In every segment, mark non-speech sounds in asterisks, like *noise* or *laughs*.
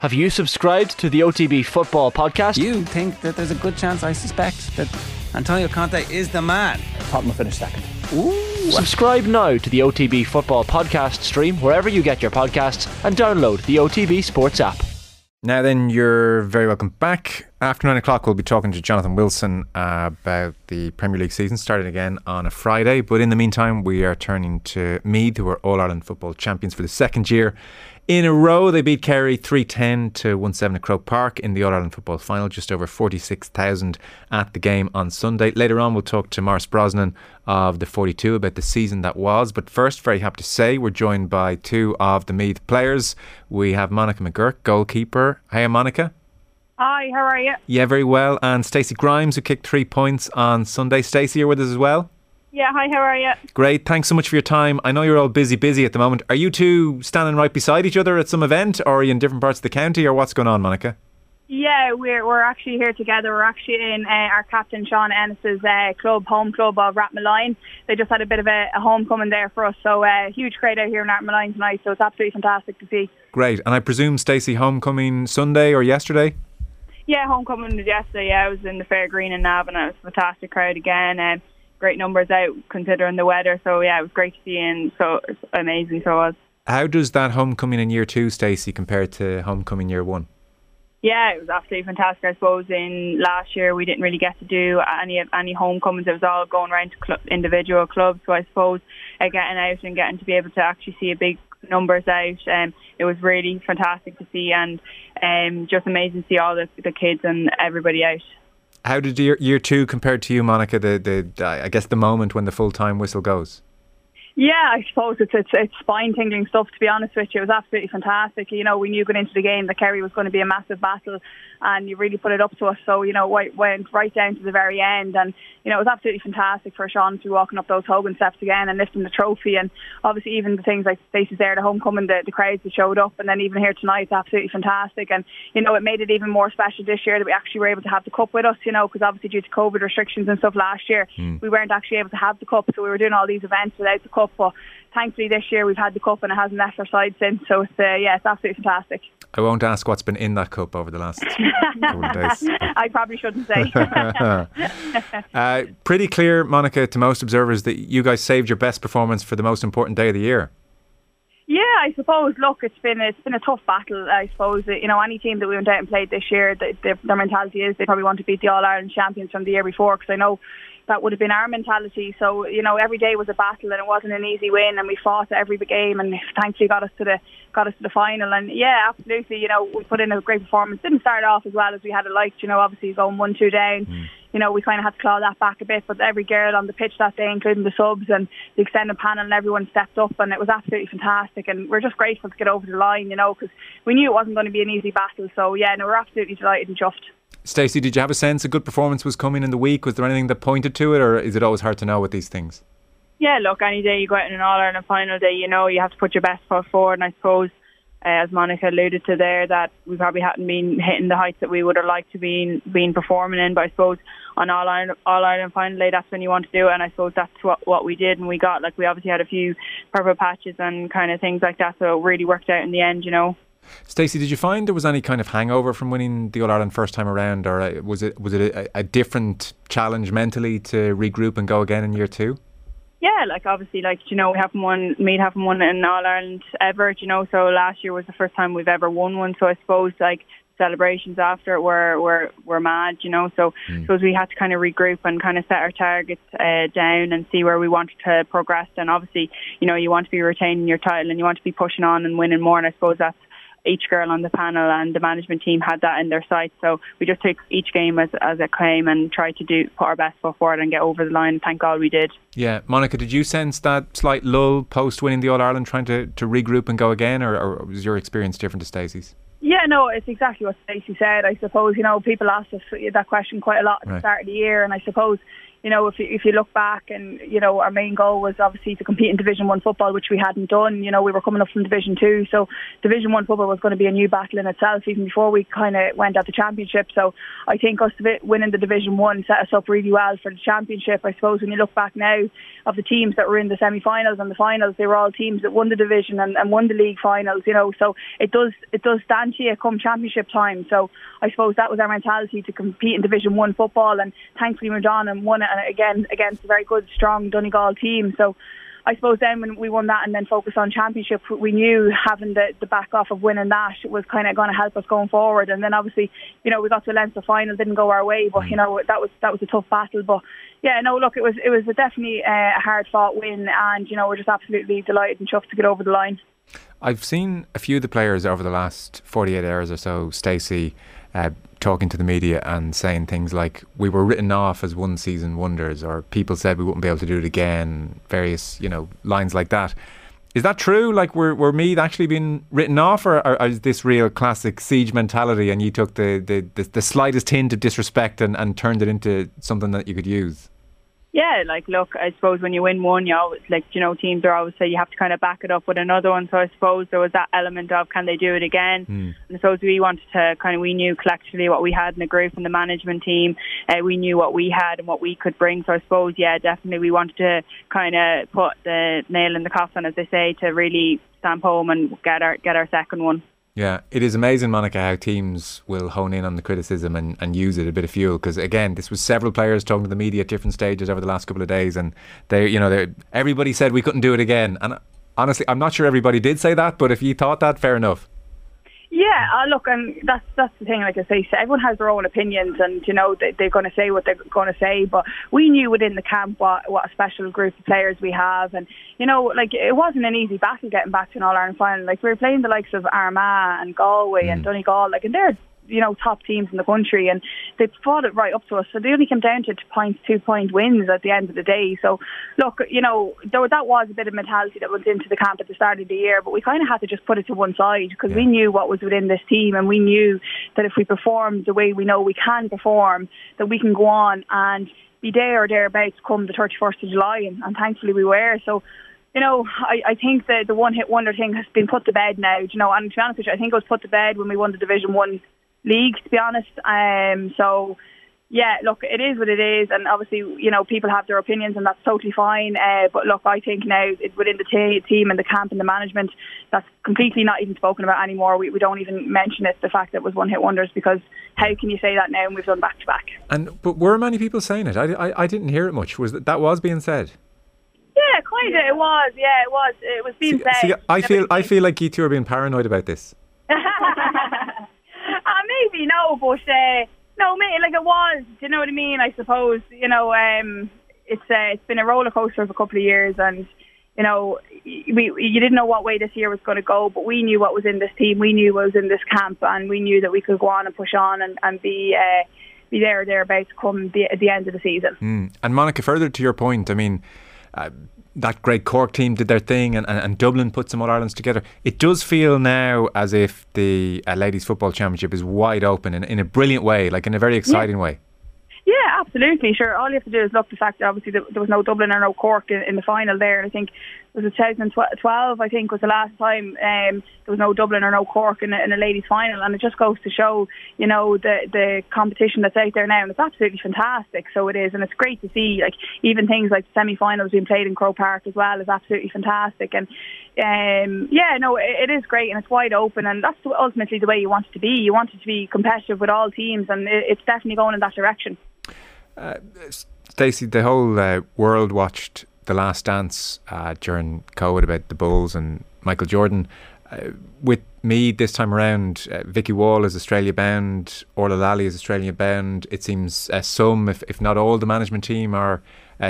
Have you subscribed to the OTB Football Podcast? You think that there's a good chance, I suspect, that Antonio Conte is the man. Tottenham finished second. Ooh. Subscribe now to the OTB Football Podcast stream wherever you get your podcasts and download the OTB Sports app. Now, then, you're very welcome back. After nine o'clock, we'll be talking to Jonathan Wilson about the Premier League season starting again on a Friday. But in the meantime, we are turning to Meath, who are All Ireland football champions for the second year in a row. They beat Kerry 310 to 17 at Croke Park in the All Ireland football final, just over 46,000 at the game on Sunday. Later on, we'll talk to Maurice Brosnan of the 42 about the season that was. But first, very happy to say, we're joined by two of the Meath players. We have Monica McGuirk, goalkeeper. Hiya, Monica. Hi, how are you? Yeah, very well. And Stacey Grimes, who kicked three points on Sunday. Stacey, you're with us as well? Yeah, hi, how are you? Great. Thanks so much for your time. I know you're all busy, busy at the moment. Are you two standing right beside each other at some event, or are you in different parts of the county, or what's going on, Monica? Yeah, we're we're actually here together. We're actually in uh, our captain Shauna Ennis's uh, club, home club of Rathmolyon. They just had a bit of a, a homecoming there for us, so uh, huge crowd out here in Rathmolyon tonight. So it's absolutely fantastic to see. Great. And I presume Stacey homecoming Sunday or yesterday? Yeah, homecoming was yesterday. Yeah, I was in the Fair Green in Navan. It was a fantastic crowd again. And great numbers out considering the weather. So yeah, it was great to see and so amazing. So it was. How does that homecoming in year two, Stacey, compare to homecoming year one? Yeah, it was absolutely fantastic. I suppose in last year we didn't really get to do any any homecomings. It was all going around to club, individual clubs. So I suppose uh, getting out and getting to be able to actually see a big numbers out, um, it was really fantastic to see and um, just amazing to see all the, the kids and everybody out. How did year, year two compare to you, Monica? The the I guess the moment when the full time whistle goes. Yeah, I suppose it's it's, it's spine tingling stuff. To be honest with you, it was absolutely fantastic. You know, we knew going into the game that Kerry was going to be a massive battle, and you really put it up to us. So you know, it went right down to the very end, and you know, it was absolutely fantastic for Shauna to be walking up those Hogan steps again and lifting the trophy, and obviously even the things like Stacey's there, the homecoming, the, the crowds that showed up, and then even here tonight, it's absolutely fantastic. And you know, it made it even more special this year that we actually were able to have the cup with us. You know, because obviously due to COVID restrictions and stuff last year, mm. we weren't actually able to have the cup, so we were doing all these events without the cup. But thankfully this year we've had the cup and it hasn't left our side since. So it's uh, yeah, it's absolutely fantastic. I won't ask what's been in that cup over the last couple of days. *laughs* I probably shouldn't say. *laughs* *laughs* uh, pretty clear, Monica, to most observers that you guys saved your best performance for the most important day of the year. Yeah, I suppose. Look, it's been it's been a tough battle. I suppose you know any team that we went out and played this year, the, the, their mentality is they probably want to beat the All Ireland champions from the year before. Because I know that would have been our mentality. So you know, every day was a battle, and it wasn't an easy win. And we fought every game, and thankfully got us to the got us to the final. And yeah, absolutely. You know, we put in a great performance. Didn't start off as well as we had liked. You know, obviously going one two down. Mm. You know, we kind of had to claw that back a bit, but every girl on the pitch that day, including the subs and the extended panel, and everyone stepped up, and it was absolutely fantastic. And we're just grateful to get over the line, you know, because we knew it wasn't going to be an easy battle. So yeah, no, we're absolutely delighted and chuffed. Stacey, did you have a sense a good performance was coming in the week? Was there anything that pointed to it, or is it always hard to know with these things? Yeah, look, any day you go out in an All Ireland final day, you know you have to put your best foot forward. And I suppose, uh, as Monica alluded to there, that we probably hadn't been hitting the heights that we would have liked to be been performing in. But I suppose on All Ireland, All Ireland final day, that's when you want to do it. And I suppose that's what what we did, and we got like we obviously had a few purple patches and kind of things like that, so it really worked out in the end, you know. Stacey, did you find there was any kind of hangover from winning the All Ireland first time around, or uh, was it was it a, a, different challenge mentally to regroup and go again in year two? Yeah, like obviously, like you know, we haven't won, me haven't won in All Ireland ever, you know. So last year was the first time we've ever won one. So I suppose like celebrations after it were were were mad, you know. So mm. suppose we had to kind of regroup and kind of set our targets uh, down and see where we wanted to progress. And obviously, you know, you want to be retaining your title and you want to be pushing on and winning more. And I suppose that's each girl on the panel and the management team had that in their sights. So we just took each game as, as it came and tried to do put our best foot forward and get over the line. Thank God we did. Yeah, Monica, did you sense that slight lull post winning the All Ireland, trying to, to regroup and go again, or, or was your experience different to Stacey's? Yeah, no, it's exactly what Stacey said. I suppose you know people asked us that question quite a lot at the start of the year, and I suppose you know, if you, if you look back and, you know, our main goal was obviously to compete in Division 1 football, which we hadn't done. You know, we were coming up from Division 2, so Division 1 football was going to be a new battle in itself even before we kind of went at the championship. So I think us winning the Division 1 set us up really well for the championship. I suppose when you look back now of the teams that were in the semi-finals and the finals, they were all teams that won the division and, and won the league finals, you know, so it does it does stand to you come championship time. So I suppose that was our mentality to compete in Division 1 football and thankfully moved on and won it again against a very good, strong Donegal team. So I suppose then when we won that and then focused on championship, we knew having the, the back off of winning that was kind of going to help us going forward. And then obviously, you know, we got to Leinster final, didn't go our way, but you know that was that was a tough battle. But yeah, no, look, it was it was a definitely uh, a hard fought win, and you know we're just absolutely delighted and chuffed to get over the line. I've seen a few of the players over the last 48 hours or so, Stacey, uh, talking to the media and saying things like we were written off as one season wonders or people said we wouldn't be able to do it again various you know lines like that. Is that true? Like were, were actually being written off or, or, or, is this real classic siege mentality and you took the, the, the, the slightest hint of disrespect and, and turned it into something that you could use yeah, like look, I suppose when you win one, you always like you know teams are always say you have to kind of back it up with another one. So I suppose there was that element of can they do it again? Mm. And I suppose we wanted to kind of we knew collectively what we had in the group and the management team. Uh, we knew what we had and what we could bring. So I suppose yeah, definitely we wanted to kind of put the nail in the coffin, as they say, to really stamp home and get our get our second one. Yeah, it is amazing, Monica, how teams will hone in on the criticism and, and use it a bit of fuel. Because again, this was several players talking to the media at different stages over the last couple of days, and they, you know, they everybody said we couldn't do it again. And honestly, I'm not sure everybody did say that, but if you thought that, fair enough. Yeah, uh, look, and that's that's the thing. Like I say, everyone has their own opinions, and you know they, they're going to say what they're going to say. But we knew within the camp what what a special group of players we have, and you know, like it wasn't an easy battle getting back to an All Ireland final. Like we were playing the likes of Armagh and Galway mm. and Donegal, like, and they're you know top teams in the country, and they fought it right up to us. So they only came down to point two point wins at the end of the day. So look, you know there, that was a bit of mentality that went into the camp at the start of the year, but we kind of had to just put it to one side because yeah. we knew what was within this team, and we knew that if we performed the way we know we can perform, that we can go on and be there or thereabouts come the 31st of July, and, and thankfully we were. So you know, I, I think that the one hit wonder thing has been put to bed now. You know, and to be honest with you, I think it was put to bed when we won the Division One league, to be honest. Um, so yeah, look, it is what it is, and obviously, you know, people have their opinions, and that's totally fine. Uh, but look, I think now it, within the t- team and the camp and the management, that's completely not even spoken about anymore. We, we don't even mention it, the fact that it was one hit wonders, because how can you say that now? And we've done back to back. And but were many people saying it? I, I, I didn't hear it much. Was that, that was being said? Yeah, kind of. It was. Yeah, it was. It was being see, said. See, I feel I feel like you two are being paranoid about this. *laughs* maybe no, but uh, no, mate, like it was. Do you know what I mean? I suppose you know. Um, it's uh, it's been a roller coaster for a couple of years, and you know, we you didn't know what way this year was going to go, but we knew what was in this team. We knew what was in this camp, and we knew that we could go on and push on and and be. Uh, be there thereabouts come the, the end of the season. Mm. And Monica, further to your point, I mean, uh, that great Cork team did their thing and, and, and, Dublin put some All Irelands together. It does feel now as if the uh, Ladies Football Championship is wide open in, in a brilliant way, like in a very exciting yeah. way. Yeah, absolutely. Sure. All you have to do is look the fact that obviously there was no Dublin or no Cork in, in the final there. And I think it was 2012, I think, was the last time um, there was no Dublin or no Cork in a, in a ladies' final, and it just goes to show, you know, the the competition that's out there now, and it's absolutely fantastic. So it is, and it's great to see, like even things like semi-finals being played in Croke Park as well is absolutely fantastic, and um, yeah, no, it, it is great, and it's wide open, and that's ultimately the way you want it to be. You want it to be competitive with all teams, and it, it's definitely going in that direction. Uh, Stacey, the whole uh, world watched the Last Dance uh, during COVID about the Bulls and Michael Jordan. Uh, with me this time around, uh, Vicky Wall is Australia bound, Orla Lally is Australia bound. It seems some, if, if not all, the management team are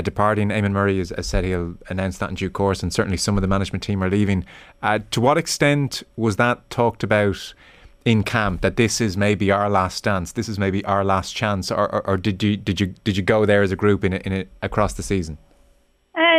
departing. Eamon Murray has, has, said he'll announce that in due course, and certainly some of the management team are leaving. To what extent was that talked about? In camp that this is maybe our last dance, this is maybe our last chance, or, or, or did you did you did you go there as a group in a, in a, across the season?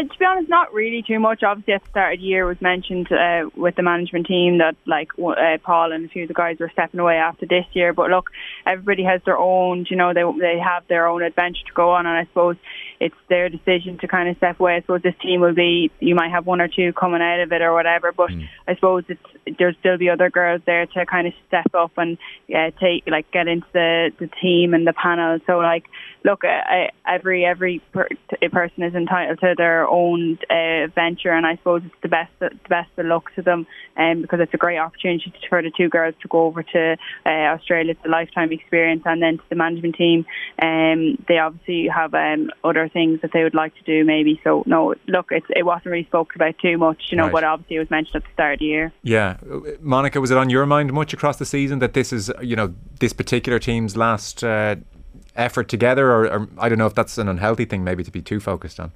Uh, Uh, to be honest, not really too much. Obviously, at the start of the year, it was mentioned uh, with the management team that like uh, Paul and a few of the guys were stepping away after this year. But look, everybody has their own. You know, they they have their own adventure to go on, and I suppose it's their decision to kind of step away. I suppose this team will be. You might have one or two coming out of it or whatever, but mm. I suppose it's there's still be other girls there to kind of step up and yeah, take like get into the the team and the panel. So like, look, I, every every per, person is entitled to their own uh, venture, and I suppose it's the best the best of luck to them, um, because it's a great opportunity for the two girls to go over to uh, Australia. It's a lifetime experience, and then to the management team, um, they obviously have um, other things that they would like to do, maybe. So no, look, it's, it wasn't really spoken about too much, you know, right. but obviously it was mentioned at the start of the year. Yeah, Monica, was it on your mind much across the season that this is, you know, this particular team's last uh, effort together, or, or I don't know if that's an unhealthy thing, maybe to be too focused on.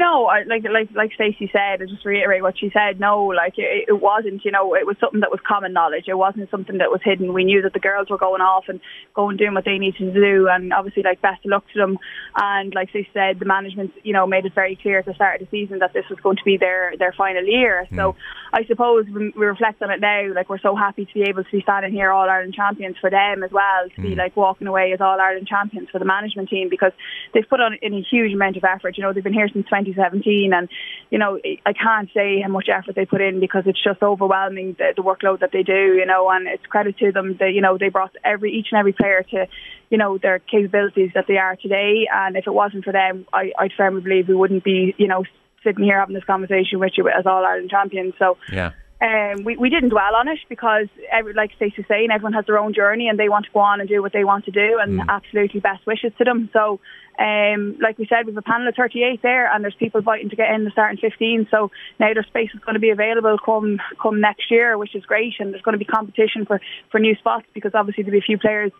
No, I, like like like Stacey said, I just reiterate what she said. No, like it, it wasn't. You know, it was something that was common knowledge. It wasn't something that was hidden. We knew that the girls were going off and going doing what they needed to do, and obviously, like best of luck to them. And like they said, the management, you know, made it very clear at the start of the season that this was going to be their their final year. Mm. So I suppose we, we reflect on it now. Like we're so happy to be able to be standing here All Ireland champions for them as well. To mm. be hmm. like walking away as All Ireland champions for the management team because they've put on in a huge amount of effort. You know, they've been here since 2017 and you know, I can't say how much effort they put in because it's just overwhelming the, the workload that they do, you know, and it's credit to them. that, you know, they brought every each and every player to, you know, their capabilities that they are today. And if it wasn't for them, I, I firmly believe we wouldn't be, you know, sitting here having this conversation with you as All Ireland champions. So yeah. Um, we, we didn't dwell on it because, every, like Stacey's saying, everyone has their own journey and they want to go on and do what they want to do, and mm. absolutely best wishes to them. So, um, like we said, we have a panel of 38 there, and there's people fighting to get in the starting 15. So now their space is going to be available come come next year, which is great, and there's going to be competition for for new spots because obviously there'll be a few players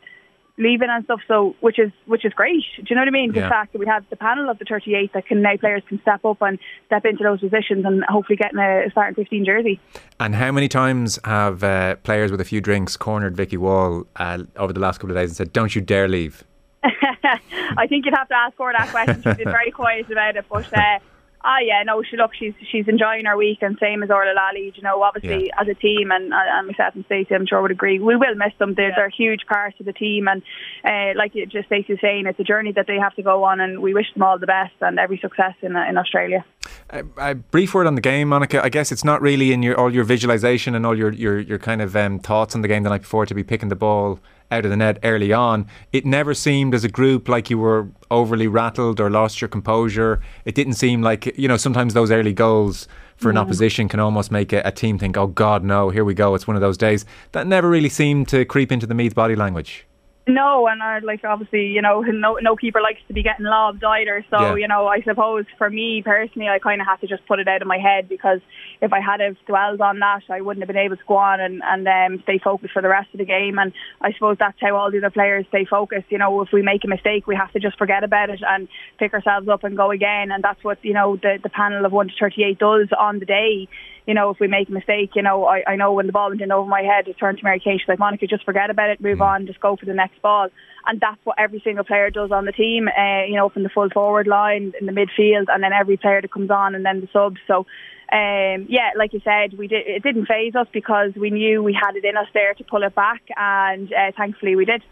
leaving and stuff. So which is which is great. Do you know what I mean? Yeah. The fact that we have the panel of the 38 that can now players can step up and step into those positions and hopefully get in a starting 15 jersey. And how many times have uh, players with a few drinks cornered Vicky Wall uh, over the last couple of days and said, "Don't you dare leave"? *laughs* I think you'd have to ask her that question. She's *laughs* been very quiet about it, but. Uh, Ah, yeah, no, she look, she's she's enjoying her week, and same as Orla Lally. You know, obviously yeah. as a team, and and myself and Stacey, I'm sure would agree. We will miss them. They're, yeah. they're a huge part of the team, and uh, like just Stacey saying, it's a journey that they have to go on, and we wish them all the best and every success in in Australia. A, a brief word on the game, Monica. I guess it's not really in your all your visualization and all your your your kind of um, thoughts on the game the night before to be picking the ball out of the net early on. It never seemed as a group like you were overly rattled or lost your composure. It didn't seem like, you know, sometimes those early goals for an mm. opposition can almost make a, a, team think, oh God, no, here we go, it's one of those days. That never really seemed to creep into the Meath body language. No, and I like obviously, you know, no no keeper likes to be getting lobbed either. So yeah. you know, I suppose for me personally, I kind of had to just put it out of my head because if I had have dwelled on that, I wouldn't have been able to go on and and um, stay focused for the rest of the game. And I suppose that's how all the other players stay focused. You know, if we make a mistake, we have to just forget about it and pick ourselves up and go again. And that's what you know the the panel of one to thirty eight does on the day you know, if we make a mistake, you know, I, I know when the ball went in over my head, I turned to Mary Kate, she's like, Monica, just forget about it, move mm. on, just go for the next ball. And that's what every single player does on the team, uh, you know, from the full forward line, in the midfield, and then every player that comes on, and then the subs. So, um, yeah, like you said, we did. It didn't phase us because we knew we had it in us there to pull it back, and uh, thankfully we did.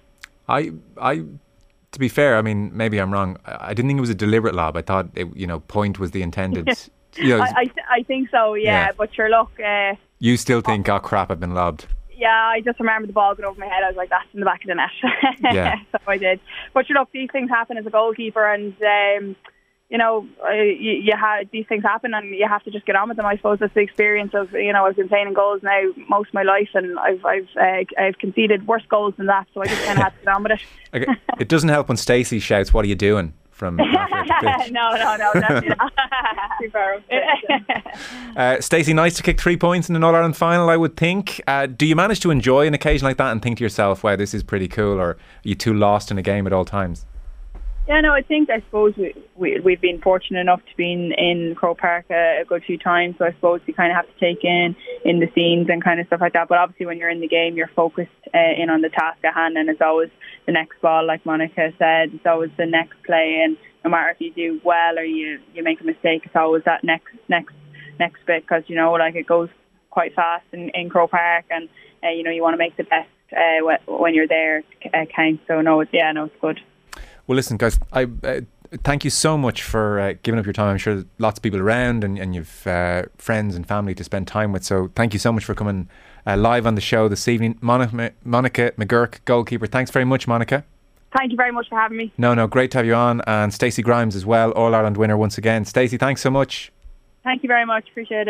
I, I, to be fair, I mean, maybe I'm wrong. I didn't think it was a deliberate lob. I thought, it, you know, point was the intended *laughs* Yeah, I, I, I, think so. Yeah, yeah. but sure, look. Uh, you still think, oh crap, I've been lobbed. Yeah, I just remember the ball going over my head. I was like, that's in the back of the net. *laughs* Yeah. so I did. But sure, look, these things happen as a goalkeeper, and um, you know, uh, you, you have these things happen, and you have to just get on with them. I suppose that's the experience of you know I've been playing in goals now most of my life, and I've I've uh, I've conceded worse goals than that, so I just kind of have to get on with it. *laughs* okay. It doesn't help when Stacey shouts, "What are you doing?" From *laughs* no, no, no, definitely not. uh, Stacey, nice to kick three points in an All Ireland final. I would think. Uh, do you manage to enjoy an occasion like that and think to yourself, "Wow, this is pretty cool," or are you too lost in a game at all times? Yeah, no, I think I suppose we, we we've been fortunate enough to be in, in Croke Park a, a good few times, so I suppose you kind of have to take in in the scenes and kind of stuff like that. But obviously, when you're in the game, you're focused uh, in on the task at hand, and it's always the next ball, like Monica said. It's always the next play, and no matter if you do well or you you make a mistake, it's always that next next next bit because you know like it goes quite fast in, in Croke Park, and uh, you know you want to make the best uh, when you're there uh, count. So no, yeah, no, it's good. Well, listen, guys, I. Uh, thank you so much for uh, giving up your time. I'm sure lots of people around and, and you've uh, friends and family to spend time with. So thank you so much for coming uh, live on the show this evening. Monica, Monica McGuirk, goalkeeper. Thanks very much, Monica. Thank you very much for having me. No, no, great to have you on. And Stacey Grimes as well, All Ireland winner once again. Stacey, thanks so much. Thank you very much. Appreciate it.